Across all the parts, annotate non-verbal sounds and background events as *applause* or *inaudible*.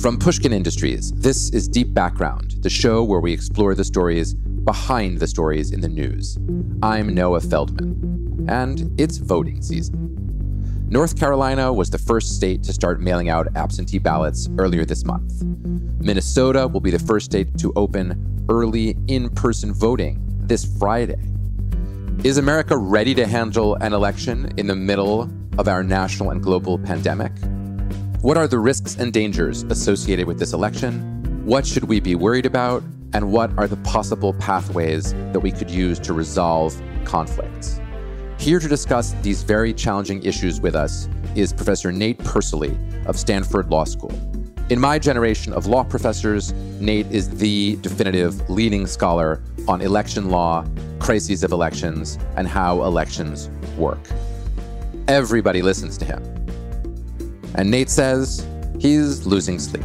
From Pushkin Industries, this is Deep Background, the show where we explore the stories behind the stories in the news. I'm Noah Feldman, and it's voting season. North Carolina was the first state to start mailing out absentee ballots earlier this month. Minnesota will be the first state to open early in person voting this Friday. Is America ready to handle an election in the middle of our national and global pandemic? What are the risks and dangers associated with this election? What should we be worried about? And what are the possible pathways that we could use to resolve conflicts? Here to discuss these very challenging issues with us is Professor Nate Persily of Stanford Law School. In my generation of law professors, Nate is the definitive leading scholar on election law, crises of elections, and how elections work. Everybody listens to him. And Nate says he's losing sleep.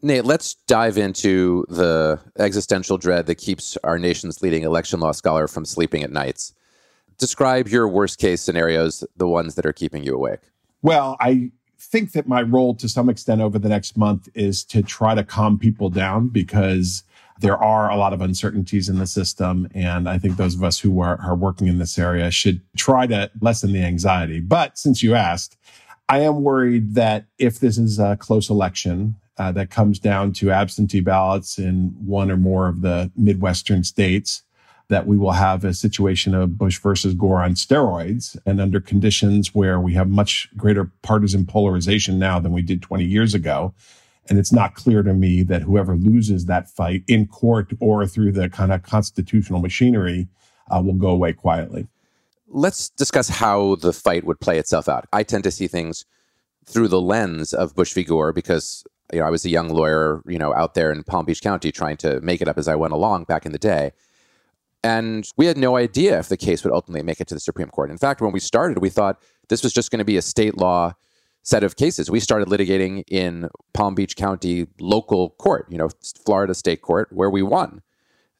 Nate, let's dive into the existential dread that keeps our nation's leading election law scholar from sleeping at nights. Describe your worst case scenarios, the ones that are keeping you awake. Well, I think that my role to some extent over the next month is to try to calm people down because there are a lot of uncertainties in the system. And I think those of us who are, are working in this area should try to lessen the anxiety. But since you asked, I am worried that if this is a close election, uh, that comes down to absentee ballots in one or more of the Midwestern states, that we will have a situation of Bush versus Gore on steroids and under conditions where we have much greater partisan polarization now than we did 20 years ago. And it's not clear to me that whoever loses that fight in court or through the kind of constitutional machinery uh, will go away quietly. Let's discuss how the fight would play itself out. I tend to see things through the lens of Bush v. Gore because you know, I was a young lawyer, you know, out there in Palm Beach County trying to make it up as I went along back in the day. And we had no idea if the case would ultimately make it to the Supreme Court. In fact, when we started, we thought this was just going to be a state law set of cases. We started litigating in Palm Beach County local court, you know, Florida State Court, where we won.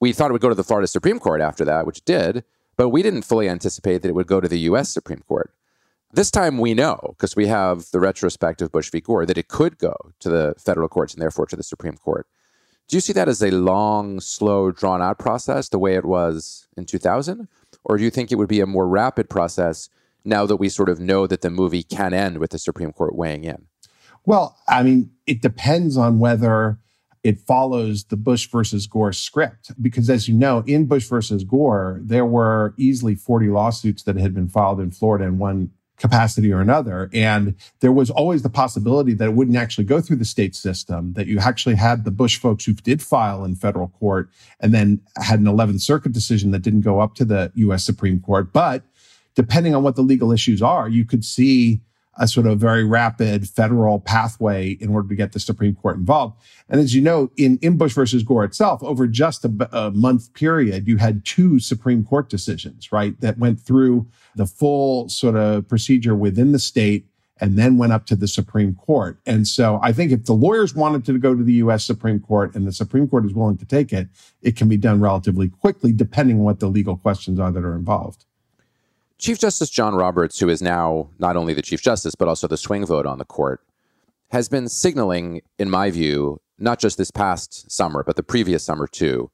We thought it would go to the Florida Supreme Court after that, which did, but we didn't fully anticipate that it would go to the U.S. Supreme Court. This time we know, because we have the retrospect of Bush v. Gore, that it could go to the federal courts and therefore to the Supreme Court. Do you see that as a long, slow, drawn out process, the way it was in 2000? Or do you think it would be a more rapid process now that we sort of know that the movie can end with the Supreme Court weighing in? Well, I mean, it depends on whether it follows the Bush versus Gore script. Because as you know, in Bush versus Gore, there were easily 40 lawsuits that had been filed in Florida in one capacity or another. And there was always the possibility that it wouldn't actually go through the state system, that you actually had the Bush folks who did file in federal court and then had an 11th Circuit decision that didn't go up to the US Supreme Court. But depending on what the legal issues are, you could see a sort of very rapid federal pathway in order to get the Supreme Court involved. And as you know, in, in Bush versus Gore itself, over just a, a month period, you had two Supreme Court decisions, right, that went through the full sort of procedure within the state and then went up to the Supreme Court. And so I think if the lawyers wanted to go to the U.S. Supreme Court and the Supreme Court is willing to take it, it can be done relatively quickly, depending on what the legal questions are that are involved. Chief Justice John Roberts, who is now not only the Chief Justice, but also the swing vote on the court, has been signaling, in my view, not just this past summer, but the previous summer too,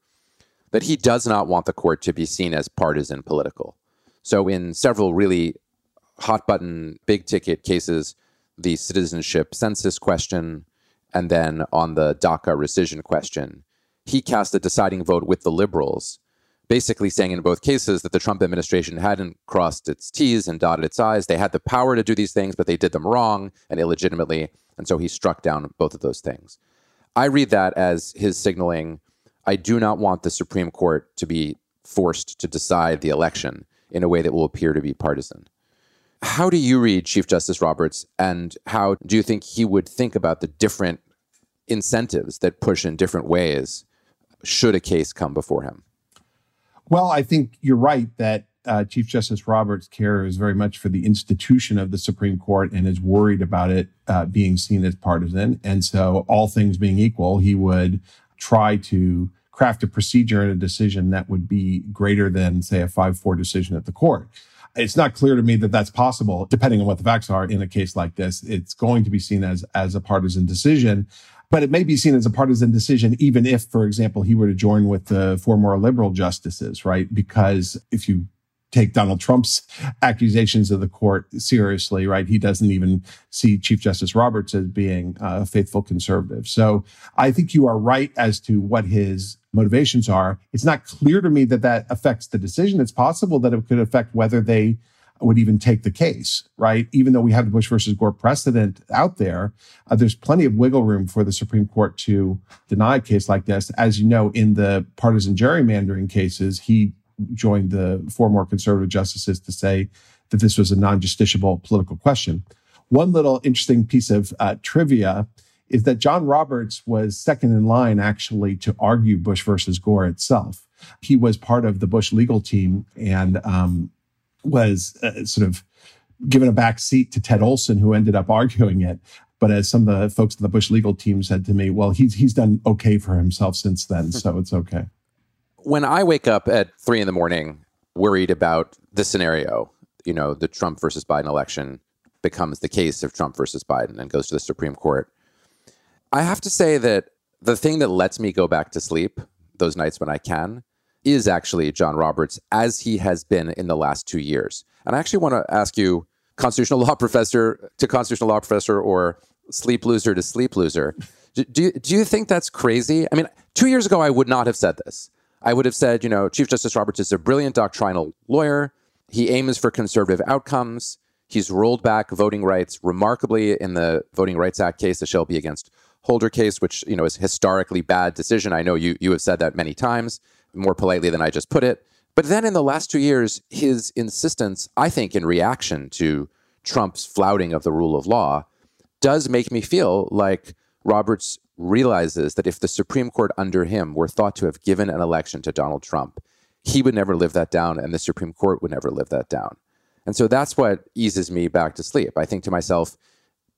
that he does not want the court to be seen as partisan political. So, in several really hot button, big ticket cases, the citizenship census question, and then on the DACA rescission question, he cast a deciding vote with the liberals basically saying in both cases that the Trump administration hadn't crossed its T's and dotted its I's. They had the power to do these things, but they did them wrong and illegitimately. And so he struck down both of those things. I read that as his signaling I do not want the Supreme Court to be forced to decide the election in a way that will appear to be partisan. How do you read Chief Justice Roberts, and how do you think he would think about the different incentives that push in different ways should a case come before him? Well, I think you're right that uh, Chief Justice Roberts cares very much for the institution of the Supreme Court and is worried about it uh, being seen as partisan. And so, all things being equal, he would try to craft a procedure and a decision that would be greater than, say, a 5 4 decision at the court. It's not clear to me that that's possible, depending on what the facts are in a case like this. It's going to be seen as, as a partisan decision but it may be seen as a partisan decision, even if, for example, he were to join with the four more liberal justices, right? Because if you take Donald Trump's accusations of the court seriously, right? He doesn't even see Chief Justice Roberts as being a faithful conservative. So I think you are right as to what his motivations are. It's not clear to me that that affects the decision. It's possible that it could affect whether they would even take the case, right? Even though we have the Bush versus Gore precedent out there, uh, there's plenty of wiggle room for the Supreme Court to deny a case like this. As you know, in the partisan gerrymandering cases, he joined the four more conservative justices to say that this was a non justiciable political question. One little interesting piece of uh, trivia is that John Roberts was second in line actually to argue Bush versus Gore itself. He was part of the Bush legal team and um, was uh, sort of given a back seat to Ted Olson, who ended up arguing it. But as some of the folks in the Bush legal team said to me, well, he's he's done okay for himself since then, so it's okay. When I wake up at three in the morning, worried about the scenario, you know, the Trump versus Biden election becomes the case of Trump versus Biden and goes to the Supreme Court. I have to say that the thing that lets me go back to sleep those nights when I can is actually John Roberts, as he has been in the last two years. And I actually want to ask you, constitutional *laughs* law professor to constitutional law professor or sleep loser to sleep loser, do, do, you, do you think that's crazy? I mean, two years ago, I would not have said this. I would have said, you know, Chief Justice Roberts is a brilliant doctrinal lawyer. He aims for conservative outcomes. He's rolled back voting rights remarkably in the Voting Rights Act case, the Shelby against Holder case, which you know is historically bad decision. I know you you have said that many times more politely than I just put it. But then in the last two years, his insistence, I think, in reaction to Trump's flouting of the rule of law, does make me feel like Roberts realizes that if the Supreme Court under him were thought to have given an election to Donald Trump, he would never live that down and the Supreme Court would never live that down. And so that's what eases me back to sleep. I think to myself,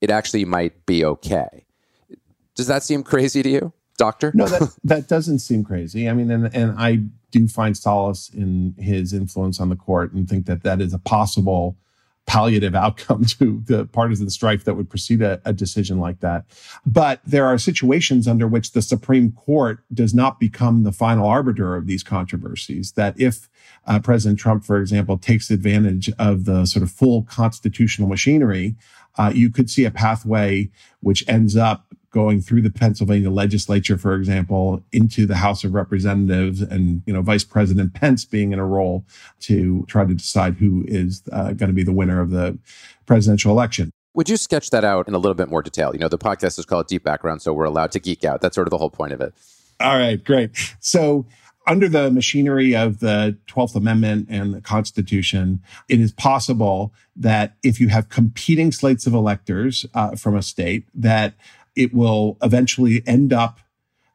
it actually might be okay. Does that seem crazy to you? Doctor? No, that, *laughs* that doesn't seem crazy. I mean, and, and I do find solace in his influence on the court and think that that is a possible palliative outcome *laughs* to the partisan strife that would precede a, a, decision like that. But there are situations under which the Supreme Court does not become the final arbiter of these controversies. That if uh, President Trump, for example, takes advantage of the sort of full constitutional machinery, uh, you could see a pathway which ends up going through the Pennsylvania legislature, for example, into the House of Representatives, and you know Vice President Pence being in a role to try to decide who is uh, going to be the winner of the presidential election. Would you sketch that out in a little bit more detail? You know, the podcast is called Deep Background, so we're allowed to geek out. That's sort of the whole point of it. All right, great. So under the machinery of the 12th Amendment and the Constitution, it is possible that if you have competing slates of electors uh, from a state, that it will eventually end up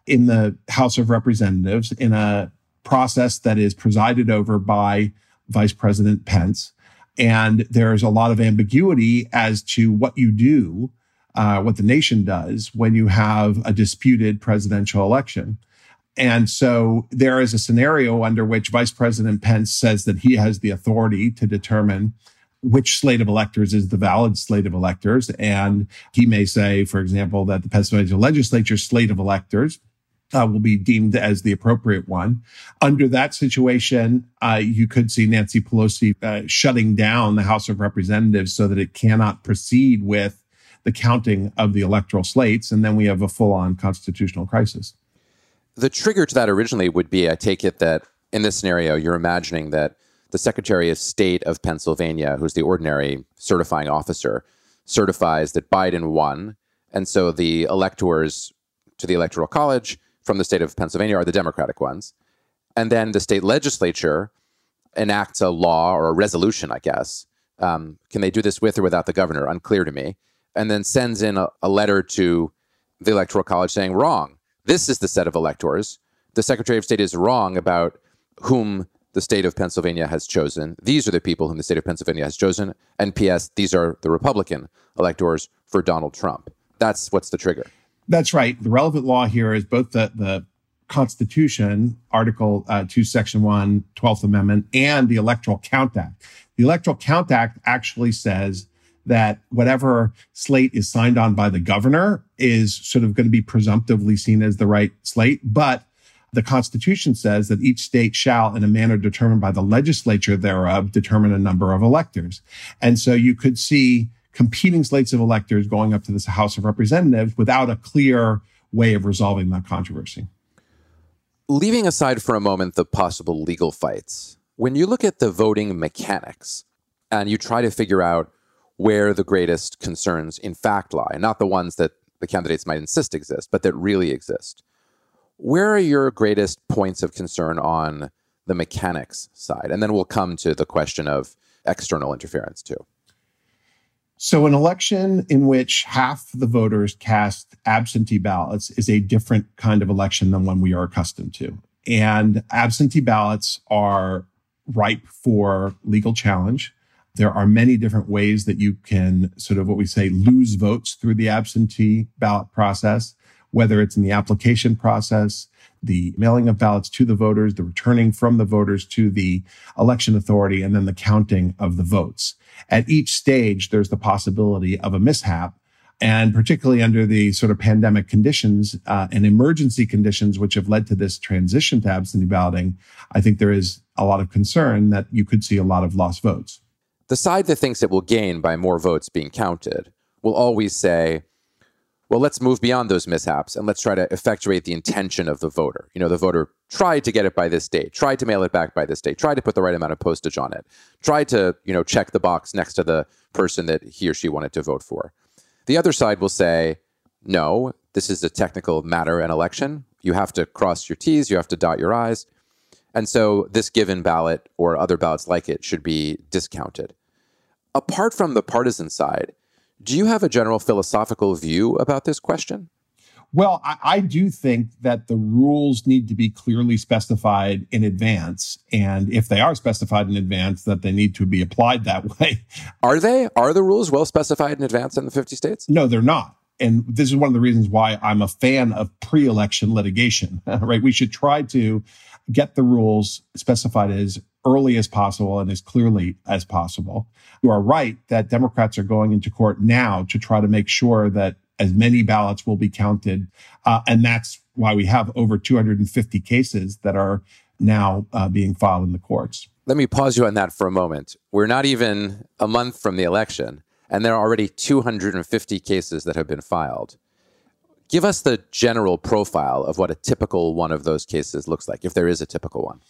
in the House of Representatives in a process that is presided over by Vice President Pence. And there's a lot of ambiguity as to what you do, uh, what the nation does when you have a disputed presidential election. And so there is a scenario under which Vice President Pence says that he has the authority to determine which slate of electors is the valid slate of electors. And he may say, for example, that the Pennsylvania legislature slate of electors uh, will be deemed as the appropriate one. Under that situation, uh, you could see Nancy Pelosi uh, shutting down the House of Representatives so that it cannot proceed with the counting of the electoral slates. And then we have a full on constitutional crisis. The trigger to that originally would be I take it that in this scenario, you're imagining that the Secretary of State of Pennsylvania, who's the ordinary certifying officer, certifies that Biden won. And so the electors to the Electoral College from the state of Pennsylvania are the Democratic ones. And then the state legislature enacts a law or a resolution, I guess. Um, can they do this with or without the governor? Unclear to me. And then sends in a, a letter to the Electoral College saying, wrong. This is the set of electors. The Secretary of State is wrong about whom the state of Pennsylvania has chosen. These are the people whom the state of Pennsylvania has chosen. And P.S., these are the Republican electors for Donald Trump. That's what's the trigger. That's right. The relevant law here is both the, the Constitution, Article uh, 2, Section 1, 12th Amendment, and the Electoral Count Act. The Electoral Count Act actually says that whatever slate is signed on by the governor is sort of going to be presumptively seen as the right slate. But the Constitution says that each state shall, in a manner determined by the legislature thereof, determine a number of electors. And so you could see competing slates of electors going up to this House of Representatives without a clear way of resolving that controversy. Leaving aside for a moment the possible legal fights, when you look at the voting mechanics and you try to figure out where the greatest concerns in fact lie, not the ones that the candidates might insist exist, but that really exist. Where are your greatest points of concern on the mechanics side? And then we'll come to the question of external interference too. So, an election in which half the voters cast absentee ballots is a different kind of election than one we are accustomed to. And absentee ballots are ripe for legal challenge. There are many different ways that you can sort of what we say lose votes through the absentee ballot process, whether it's in the application process, the mailing of ballots to the voters, the returning from the voters to the election authority, and then the counting of the votes. At each stage, there's the possibility of a mishap. And particularly under the sort of pandemic conditions uh, and emergency conditions, which have led to this transition to absentee balloting, I think there is a lot of concern that you could see a lot of lost votes. The side that thinks it will gain by more votes being counted will always say, well, let's move beyond those mishaps and let's try to effectuate the intention of the voter. You know, the voter tried to get it by this date, tried to mail it back by this date, tried to put the right amount of postage on it, tried to, you know, check the box next to the person that he or she wanted to vote for. The other side will say, no, this is a technical matter an election. You have to cross your T's, you have to dot your I's. And so this given ballot or other ballots like it should be discounted. Apart from the partisan side, do you have a general philosophical view about this question? Well, I, I, do think that the rules need to be clearly specified in advance. And if they are specified in advance, that they need to be applied that *laughs* way. Are they? Are the rules well specified in advance in the 50 states? No, they're not. And this is one of the reasons why I'm a fan of pre election litigation, *laughs* right? We should try to get the rules specified as early as possible and as clearly as possible. You are right that Democrats are going into court now to try to make sure that as many ballots will be counted. Uh, and that's why we have over 250 cases that are now uh, being filed in the courts. Let me pause you on that for a moment. We're not even a month from the election, and there are already 250 cases that have been filed. Give us the general profile of what a typical one of those cases looks like, if there is a typical one.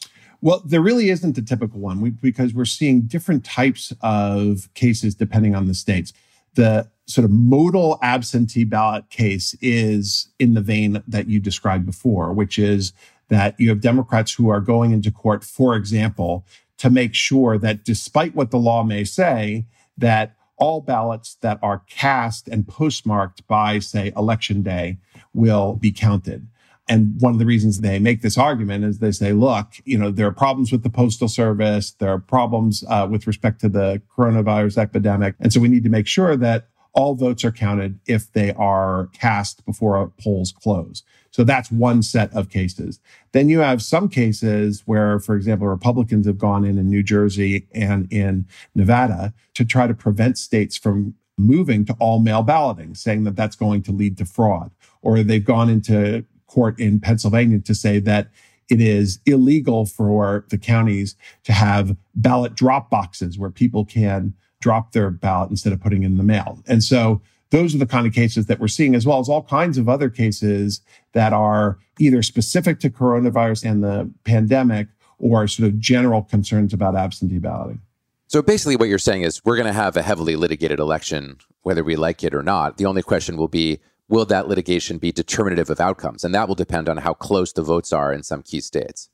Well, there really isn't a typical one we, because we're seeing different types of cases depending on the states. The sort of modal absentee ballot case is in the vein that you described before, which is that you have Democrats who are going into court, for example, to make sure that despite what the law may say, that all ballots that are cast and postmarked by, say, election day will be counted. And one of the reasons they make this argument is they say, look, you know, there are problems with the postal service. There are problems uh, with respect to the coronavirus epidemic. And so we need to make sure that all votes are counted if they are cast before polls close. So that's one set of cases. Then you have some cases where, for example, Republicans have gone in in New Jersey and in Nevada to try to prevent states from moving to all mail balloting, saying that that's going to lead to fraud. Or they've gone into court in Pennsylvania to say that it is illegal for the counties to have ballot drop boxes where people can drop their ballot instead of putting in the mail. And so those are the kind of cases that we're seeing, as well as all kinds of other cases that are either specific to coronavirus and the pandemic or sort of general concerns about absentee balloting. So basically, what you're saying is we're going to have a heavily litigated election, whether we like it or not. The only question will be will that litigation be determinative of outcomes? And that will depend on how close the votes are in some key states.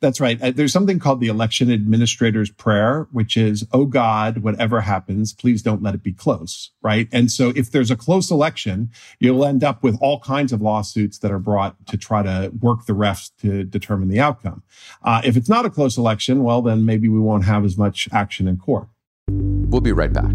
That's right. Uh, there's something called the election administrator's prayer, which is, Oh God, whatever happens, please don't let it be close. Right. And so if there's a close election, you'll end up with all kinds of lawsuits that are brought to try to work the refs to determine the outcome. Uh, if it's not a close election, well, then maybe we won't have as much action in court. We'll be right back.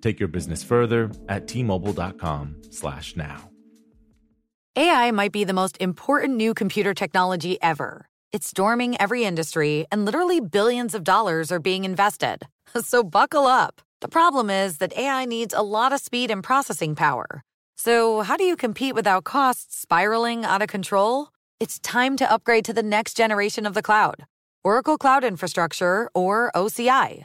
Take your business further at tmobile.com slash now. AI might be the most important new computer technology ever. It's storming every industry, and literally billions of dollars are being invested. *laughs* So buckle up. The problem is that AI needs a lot of speed and processing power. So, how do you compete without costs spiraling out of control? It's time to upgrade to the next generation of the cloud Oracle Cloud Infrastructure, or OCI.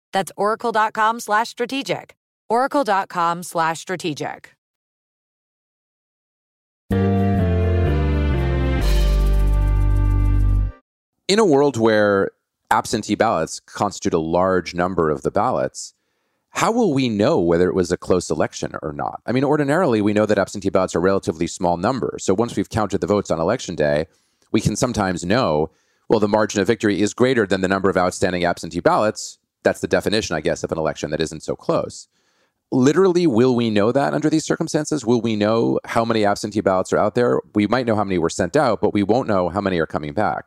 That's oracle.com slash strategic. Oracle.com slash strategic. In a world where absentee ballots constitute a large number of the ballots, how will we know whether it was a close election or not? I mean, ordinarily, we know that absentee ballots are relatively small numbers. So once we've counted the votes on election day, we can sometimes know, well, the margin of victory is greater than the number of outstanding absentee ballots that's the definition, I guess, of an election that isn't so close. literally, will we know that under these circumstances? Will we know how many absentee ballots are out there? We might know how many were sent out, but we won't know how many are coming back.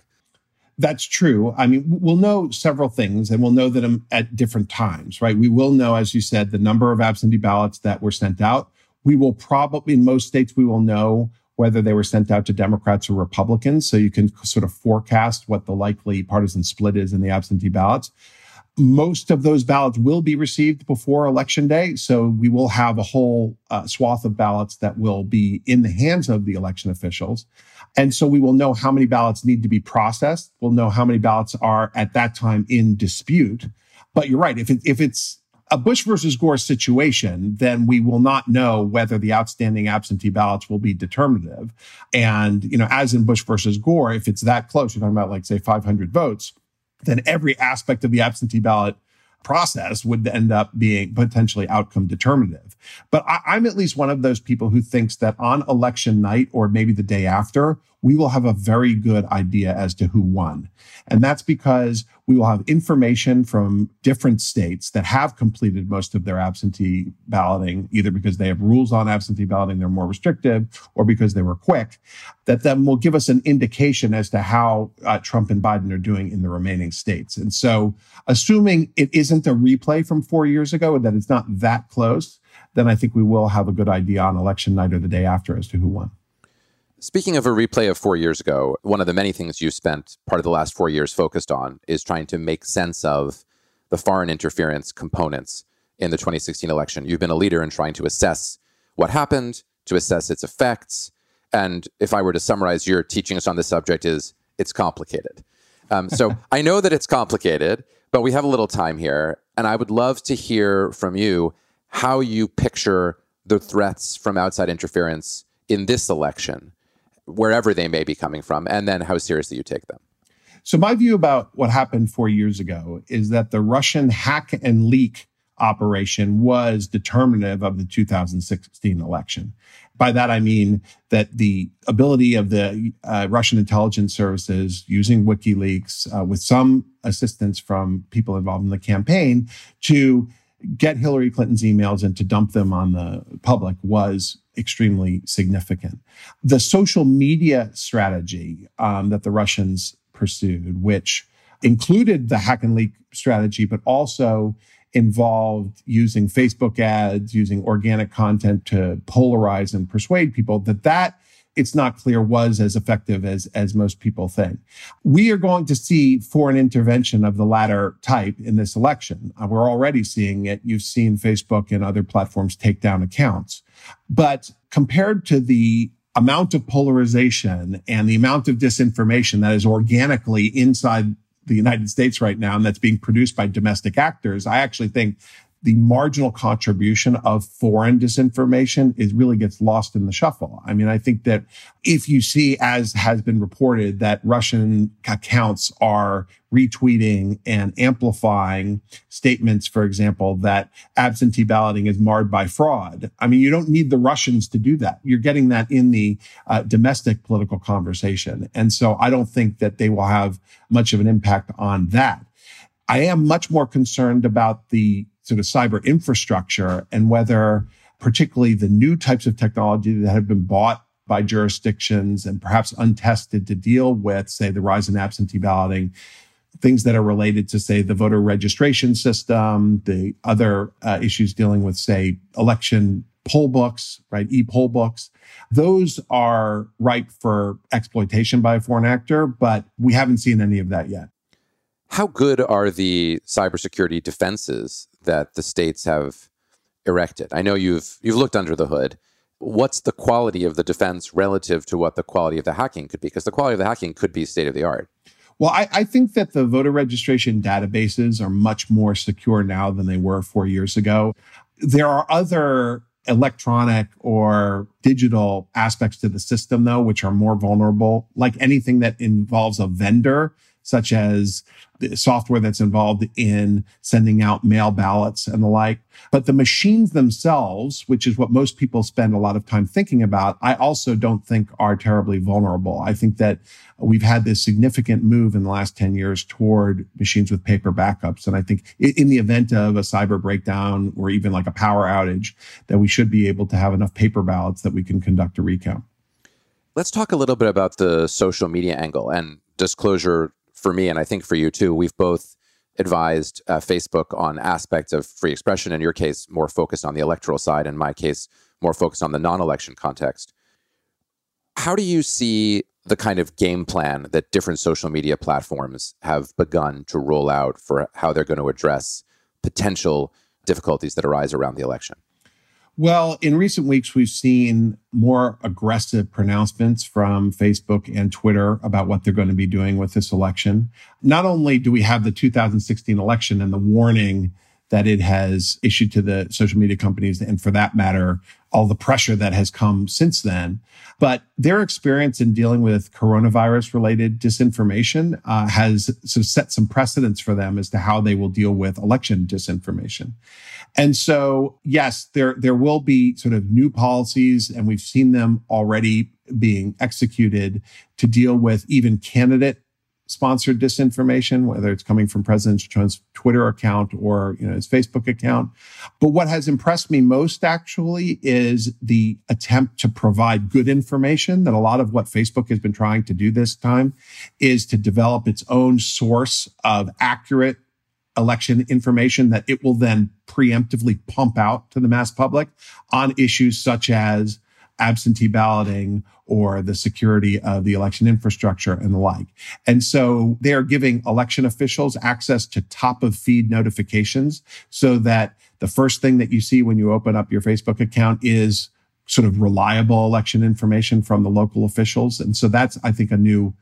That's true. I mean, we'll know several things and we'll know them at different times, right? We will know, as you said, the number of absentee ballots that were sent out. We will probably, in most states, we will know whether they were sent out to Democrats or Republicans. So you can sort of forecast what the likely partisan split is in the absentee ballots most of those ballots will be received before election day. So we will have a whole uh, swath of ballots that will be in the hands of the election officials. And so we will know how many ballots need to be processed. We'll know how many ballots are at that time in dispute. But you're right. If, it, if it's a Bush versus Gore situation, then we will not know whether the outstanding absentee ballots will be determinative. And, you know, as in Bush versus Gore, if it's that close, you're talking about like, say, 500 votes, then every aspect of the absentee ballot process would end up being potentially outcome determinative. But I, am at least one of those people who thinks that on election night or maybe the day after, we will have a very good idea as to who won. And that's because we will have information from different states that have completed most of their absentee balloting, either because they have rules on absentee balloting, they're more restrictive, or because they were quick, that then will give us an indication as to how uh, Trump and Biden are doing in the remaining states. And so, assuming it isn't a replay from four years ago and that it's not that close, then I think we will have a good idea on election night or the day after as to who won. Speaking of a replay of four years ago, one of the many things you spent part of the last four years focused on is trying to make sense of the foreign interference components in the 2016 election. You've been a leader in trying to assess what happened, to assess its effects. And if I were to summarize your teaching us on this subject, is it's complicated. Um, so *laughs* I know that it's complicated, but we have a little time here, and I would love to hear from you how you picture the threats from outside interference in this election wherever they may be coming from, and then how seriously you take them. So, my view about what happened four years ago is that the Russian hack and leak operation was determinative of the 2016 election. By that, I mean that the ability of the uh, Russian intelligence services using WikiLeaks, uh, with some assistance from people involved in the campaign, to get Hillary Clinton's emails and to dump them on the public was extremely significant. The social media strategy um, that the Russians pursued, which included the hack and leak strategy, but also involved using Facebook ads, using organic content to polarize and persuade people, that that it's not clear was as effective as, as most people think. We are going to see foreign intervention of the latter type in this election. Uh, we're already seeing it. You've seen Facebook and other platforms take down accounts. But compared to the amount of polarization and the amount of disinformation that is organically inside the United States right now and that's being produced by domestic actors, I actually think the marginal contribution of foreign disinformation is really gets lost in the shuffle. I mean, I think that if you see, as has been reported, that Russian accounts are retweeting and amplifying statements, for example, that absentee balloting is marred by fraud. I mean, you don't need the Russians to do that. You're getting that in the uh, domestic political conversation. And so I don't think that they will have much of an impact on that. I am much more concerned about the sort of cyber infrastructure and whether particularly the new types of technology that have been bought by jurisdictions and perhaps untested to deal with, say, the rise in absentee balloting, things that are related to, say, the voter registration system, the other uh, issues dealing with, say, election poll books, right? E poll books. Those are ripe for exploitation by a foreign actor, but we haven't seen any of that yet. How good are the cybersecurity defenses that the states have erected? I know you've you've looked under the hood. What's the quality of the defense relative to what the quality of the hacking could be? Because the quality of the hacking could be state of the art. Well, I, I, think that the voter registration databases are much more secure now than they were four years ago. There are other electronic or digital aspects to the system, though, which are more vulnerable. Like anything that involves a vendor, such as the software that's involved in sending out mail ballots and the like. But the machines themselves, which is what most people spend a lot of time thinking about, I also don't think are terribly vulnerable. I think that we've had this significant move in the last 10 years toward machines with paper backups. And I think in the event of a cyber breakdown or even like a power outage, that we should be able to have enough paper ballots that we can conduct a recount. Let's talk a little bit about the social media angle and disclosure for me, and I think for you too. We've both advised uh, Facebook on aspects of free expression. In your case, more focused on the electoral side. In my case, more focused on the non election context. How do you see the kind of game plan that different social media platforms have begun to roll out for how they're going to address potential difficulties that arise around the election? Well, in recent weeks, we've seen more aggressive pronouncements from Facebook and Twitter about what they're going to be doing with this election. Not only do we have the 2016 election and the warning that it has issued to the social media companies, and for that matter, all the pressure that has come since then. But their experience in dealing with coronavirus related disinformation uh, has sort of set some precedents for them as to how they will deal with election disinformation. And so, yes, there, there will be sort of new policies, and we've seen them already being executed to deal with even candidate sponsored disinformation, whether it's coming from President Trump's Twitter account or you know his Facebook account. But what has impressed me most actually is the attempt to provide good information that a lot of what Facebook has been trying to do this time is to develop its own source of accurate election information that it will then preemptively pump out to the mass public on issues such as absentee balloting or the security of the election infrastructure and the like. And so they are giving election officials access to top of feed notifications so that the first thing that you see when you open up your Facebook account is sort of reliable election information from the local officials. And so that's, I think, a new,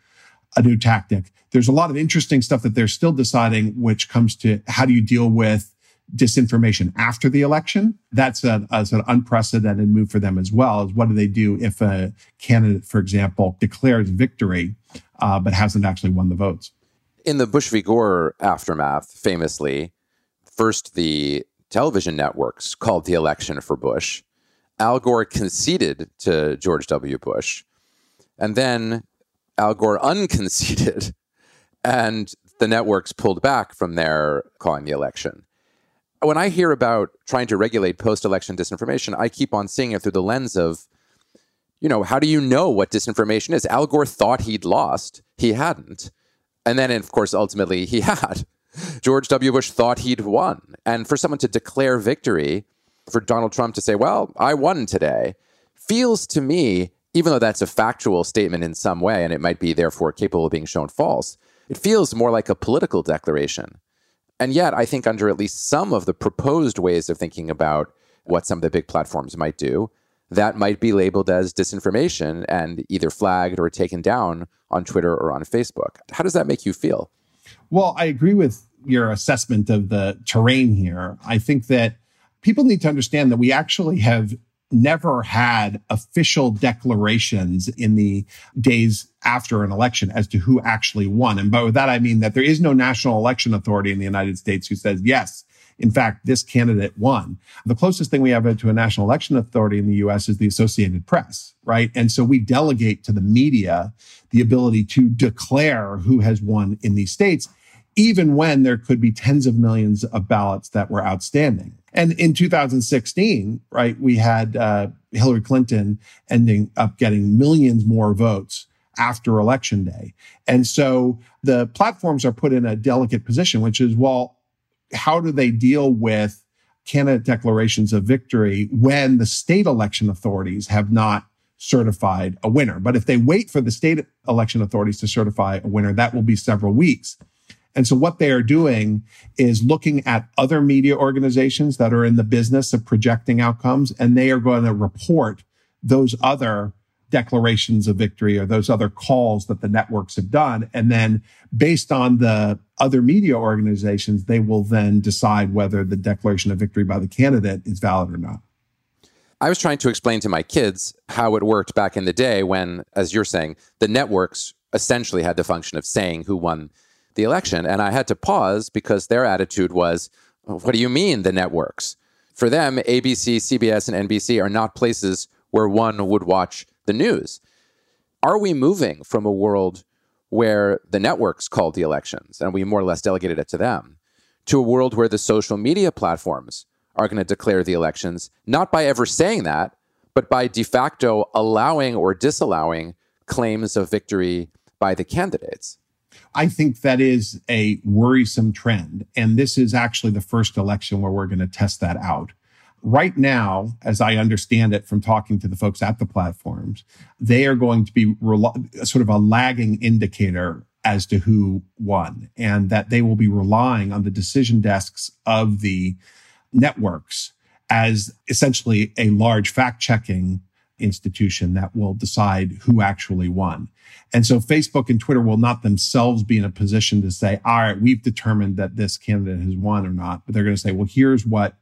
a new tactic. There's a lot of interesting stuff that they're still deciding, which comes to how do you deal with disinformation after the election. That's a, an unprecedented move for them as well. Is what do they do if a candidate, for example, declares victory uh, but hasn't actually won the votes? In the Bush v. Gore aftermath, famously, first the television networks called the election for Bush. Al Gore conceded to George W. Bush, and then Al Gore *laughs* unconceded, and the networks pulled back from their calling the election when I hear about trying to regulate post election disinformation, I keep on seeing it through the lens of, you know, how do you know what disinformation is? Al Gore thought he'd lost, he hadn't. And then, of course, ultimately he *laughs* had. George W. Bush thought he'd won. And for someone to declare victory, for Donald Trump to say, well, I won today, feels to me, even though that's a factual statement in some way, and it might be therefore capable of being shown false, it feels more like a political declaration and yet, I think under at least some of the proposed ways of thinking about what some of the big platforms might do, that might be labeled as disinformation and either flagged or taken down on Twitter or on Facebook. How does that make you feel? Well, I agree with your assessment of the terrain here. I think that people need to understand that we actually have never had official declarations in the days after an election as to who actually won. And by that, I mean that there is no national election authority in the United States who says, yes, in fact, this candidate won. The closest thing we have to a national election authority in the US is the Associated Press, right? And so we delegate to the media the ability to declare who has won in these states, even when there could be tens of millions of ballots that were outstanding. And in 2016, right, we had uh, Hillary Clinton ending up getting millions more votes after election day. And so the platforms are put in a delicate position, which is, well, how do they deal with candidate declarations of victory when the state election authorities have not certified a winner? But if they wait for the state election authorities to certify a winner, that will be several weeks. And so what they are doing is looking at other media organizations that are in the business of projecting outcomes, and they are going to report those other declarations of victory or those other calls that the networks have done. And then based on the other media organizations, they will then decide whether the declaration of victory by the candidate is valid or not. I was trying to explain to my kids how it worked back in the day when, as you're saying, the networks essentially had the function of saying who won the election. And I had to pause because their attitude was, oh, what do you mean the networks? For them, ABC, CBS, and NBC are not places where one would watch the news. Are we moving from a world where the networks called the elections and we more or less delegated it to them to a world where the social media platforms are going to declare the elections, not by ever saying that, but by de facto allowing or disallowing claims of victory by the candidates? I think that is a worrisome trend. And this is actually the first election where we're going to test that out. Right now, as I understand it from talking to the folks at the platforms, they are going to be sort of a lagging indicator as to who won, and that they will be relying on the decision desks of the networks as essentially a large fact checking institution that will decide who actually won. And so Facebook and Twitter will not themselves be in a position to say, all right, we've determined that this candidate has won or not. But they're going to say, well, here's what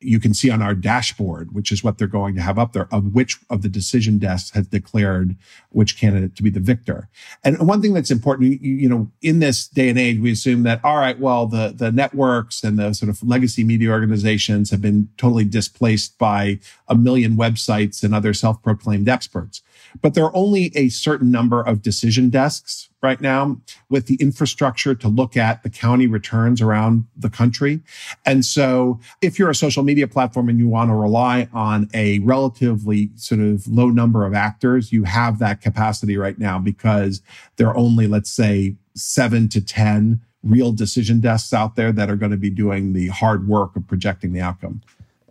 you can see on our dashboard, which is what they're going to have up there, of which of the decision desks has declared which candidate to be the victor. And one thing that's important, you, you, know, in this day and age, we assume that, all right, well, the, the networks and the sort of legacy media organizations have been totally displaced by a million websites and other self-proclaimed experts. But there are only a certain number of decision desks right now with the infrastructure to look at the county returns around the country. And so if you're a social media platform and you want to rely on a relatively sort of low number of actors, you have that capacity right now because there are only, let's say, seven to 10 real decision desks out there that are going to be doing the hard work of projecting the outcome.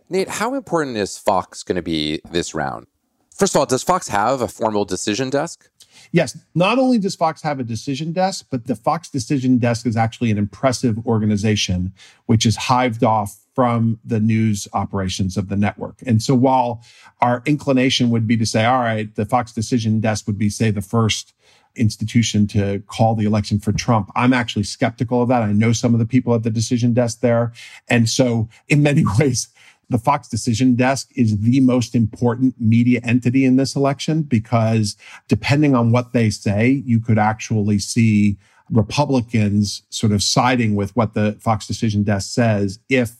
Nate, how important is Fox going to be this round? First of all, does Fox have a formal decision desk? Yes, not only does Fox have a decision desk, but the Fox decision desk is actually an impressive organization, which is hived off from the news operations of the network. And so while our inclination would be to say, all right, the Fox decision desk would be, say, the first institution to call the election for Trump. I'm actually skeptical of that. I know some of the people at the decision desk there. And so in many *laughs* ways, the Fox decision desk is the most important media entity in this election because depending on what they say, you could actually see Republicans sort of siding with what the Fox decision desk says if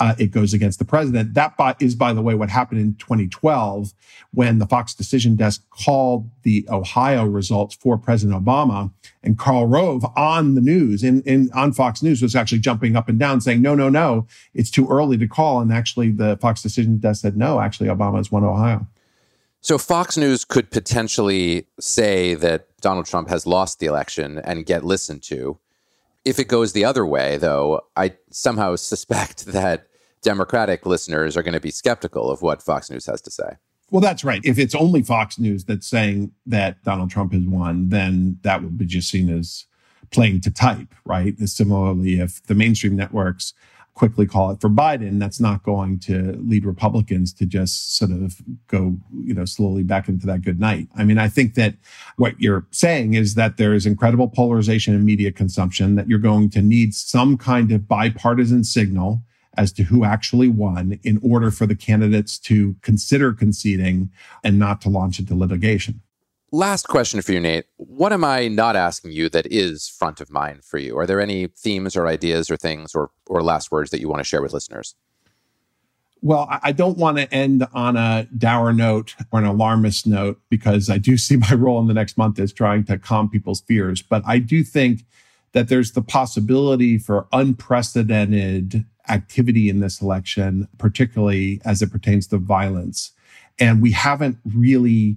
uh, it goes against the president. That is, by the way, what happened in 2012 when the Fox Decision Desk called the Ohio results for President Obama, and Karl Rove on the news in, in on Fox News was actually jumping up and down saying, "No, no, no, it's too early to call." And actually, the Fox Decision Desk said, "No, actually, Obama has won Ohio." So Fox News could potentially say that Donald Trump has lost the election and get listened to. If it goes the other way, though, I somehow suspect *laughs* that Democratic listeners are going to be skeptical of what Fox News has to say. Well, that's right. If it's only Fox News that's saying that Donald Trump has won, then that would be just seen as playing to type, right? Similarly, if the mainstream networks quickly call it for Biden, that's not going to lead Republicans to just sort of go, you know, slowly back into that good night. I mean, I think that what you're saying is that there is incredible polarization in media consumption, that you're going to need some kind of bipartisan signal as to who actually won in order for the candidates to consider conceding and not to launch into litigation. Last question for you, Nate. What am I not asking you that is front of mind for you? Are there any themes or ideas or things or, or last words that you want to share with listeners? Well, I don't want to end on a dour note or an alarmist note because I do see *laughs* my role in the next month as trying to calm people's fears. But I do think that there's the possibility for unprecedented activity in this election, particularly as it pertains to violence. And we haven't really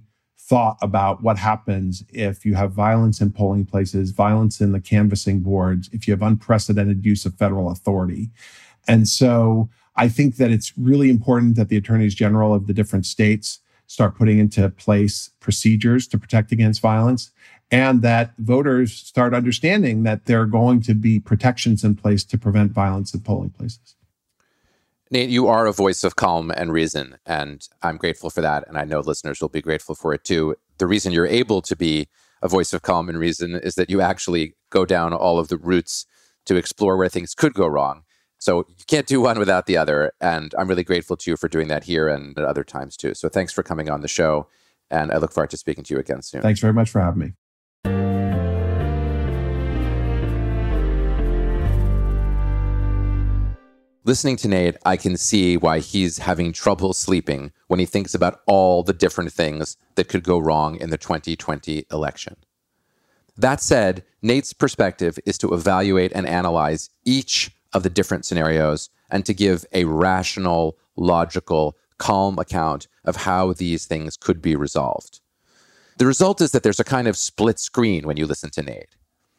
thought about what happens if you have violence in polling places, violence in the canvassing boards, if you have unprecedented use of federal authority. And so I think that it's really important that the attorneys general of the different states start putting into place procedures to protect against violence and that voters start understanding that there are going to be protections in place to prevent violence at polling places. Nate, you are a voice of calm and reason, and I'm grateful for that. And I know listeners will be grateful for it too. The reason you're able to be a voice of calm and reason is that you actually go down all of the routes to explore where things could go wrong. So you can't do one without the other. And I'm really grateful to you for doing that here and at other times too. So thanks for coming on the show. And I look forward to speaking to you again soon. Thanks very much for having me. Listening to Nate, I can see why he's having trouble sleeping when he thinks about all the different things that could go wrong in the 2020 election. That said, Nate's perspective is to evaluate and analyze each of the different scenarios and to give a rational, logical, calm account of how these things could be resolved. The result is that there's a kind of split screen when you listen to Nate.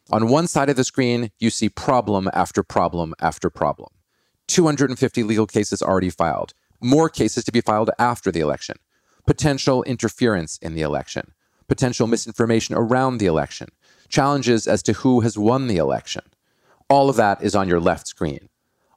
On one side of the screen, you see problem after problem after problem. 250 legal cases already filed, more cases to be filed after the election, potential interference in the election, potential misinformation around the election, challenges as to who has won the election. All of that is on your left screen.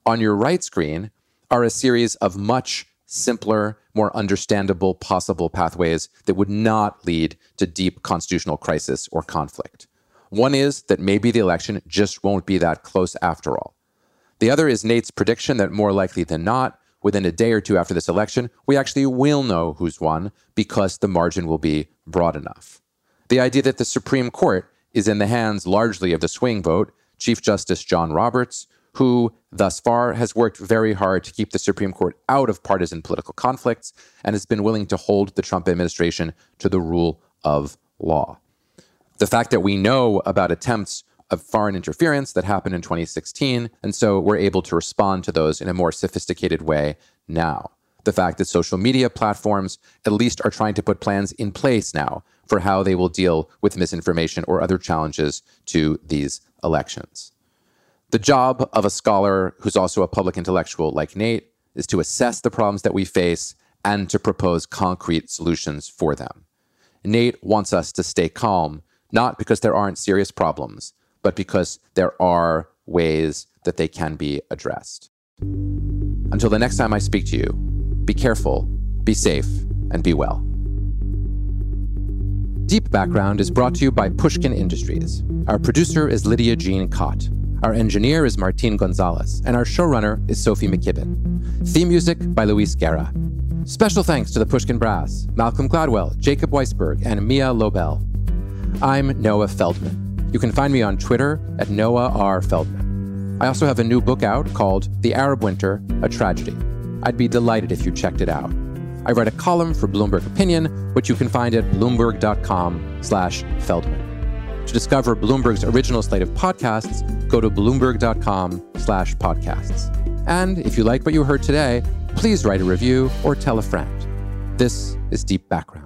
On your right screen are a series of much simpler, more understandable possible pathways that would not lead to deep constitutional crisis or conflict. One is that maybe the election just won't be that close after all. The other is Nate's prediction that more likely than not, within a day or two after this election, we actually will know who's won because the margin will be broad enough. The idea that the Supreme Court is in the hands largely of the swing vote, Chief Justice John Roberts, who thus far has worked very hard to keep the Supreme Court out of partisan political conflicts and has been willing to hold the Trump administration to the rule of law. The fact that we know about attempts of foreign interference that happened in 2016. And so we're able to respond to those in a more sophisticated way now. The fact that social media platforms at least are trying to put plans in place now for how they will deal with misinformation or other challenges to these elections. The job of a scholar who's also a public intellectual like Nate is to assess the problems that we face and to propose concrete solutions for them. Nate wants us to stay calm, not because there aren't serious problems, but because there are ways that they can be addressed. Until the next time I speak to you, be careful, be safe, and be well. Deep Background is brought to you by Pushkin Industries. Our producer is Lydia Jean Kott. Our engineer is Martin Gonzalez, and our showrunner is Sophie McKibben. Theme music by Luis Guerra. Special thanks to the Pushkin Brass, Malcolm Gladwell, Jacob Weisberg, and Mia Lobel. I'm Noah Feldman. You can find me on Twitter at Noah R. Feldman. I also have a new book out called The Arab Winter, A Tragedy. I'd be delighted if you checked it out. I write a column for Bloomberg Opinion, which you can find at bloomberg.com slash Feldman. To discover Bloomberg's original slate of podcasts, go to bloomberg.com slash podcasts. And if you like what you heard today, please write a review or tell a friend. This is Deep Background.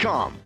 Cars.com.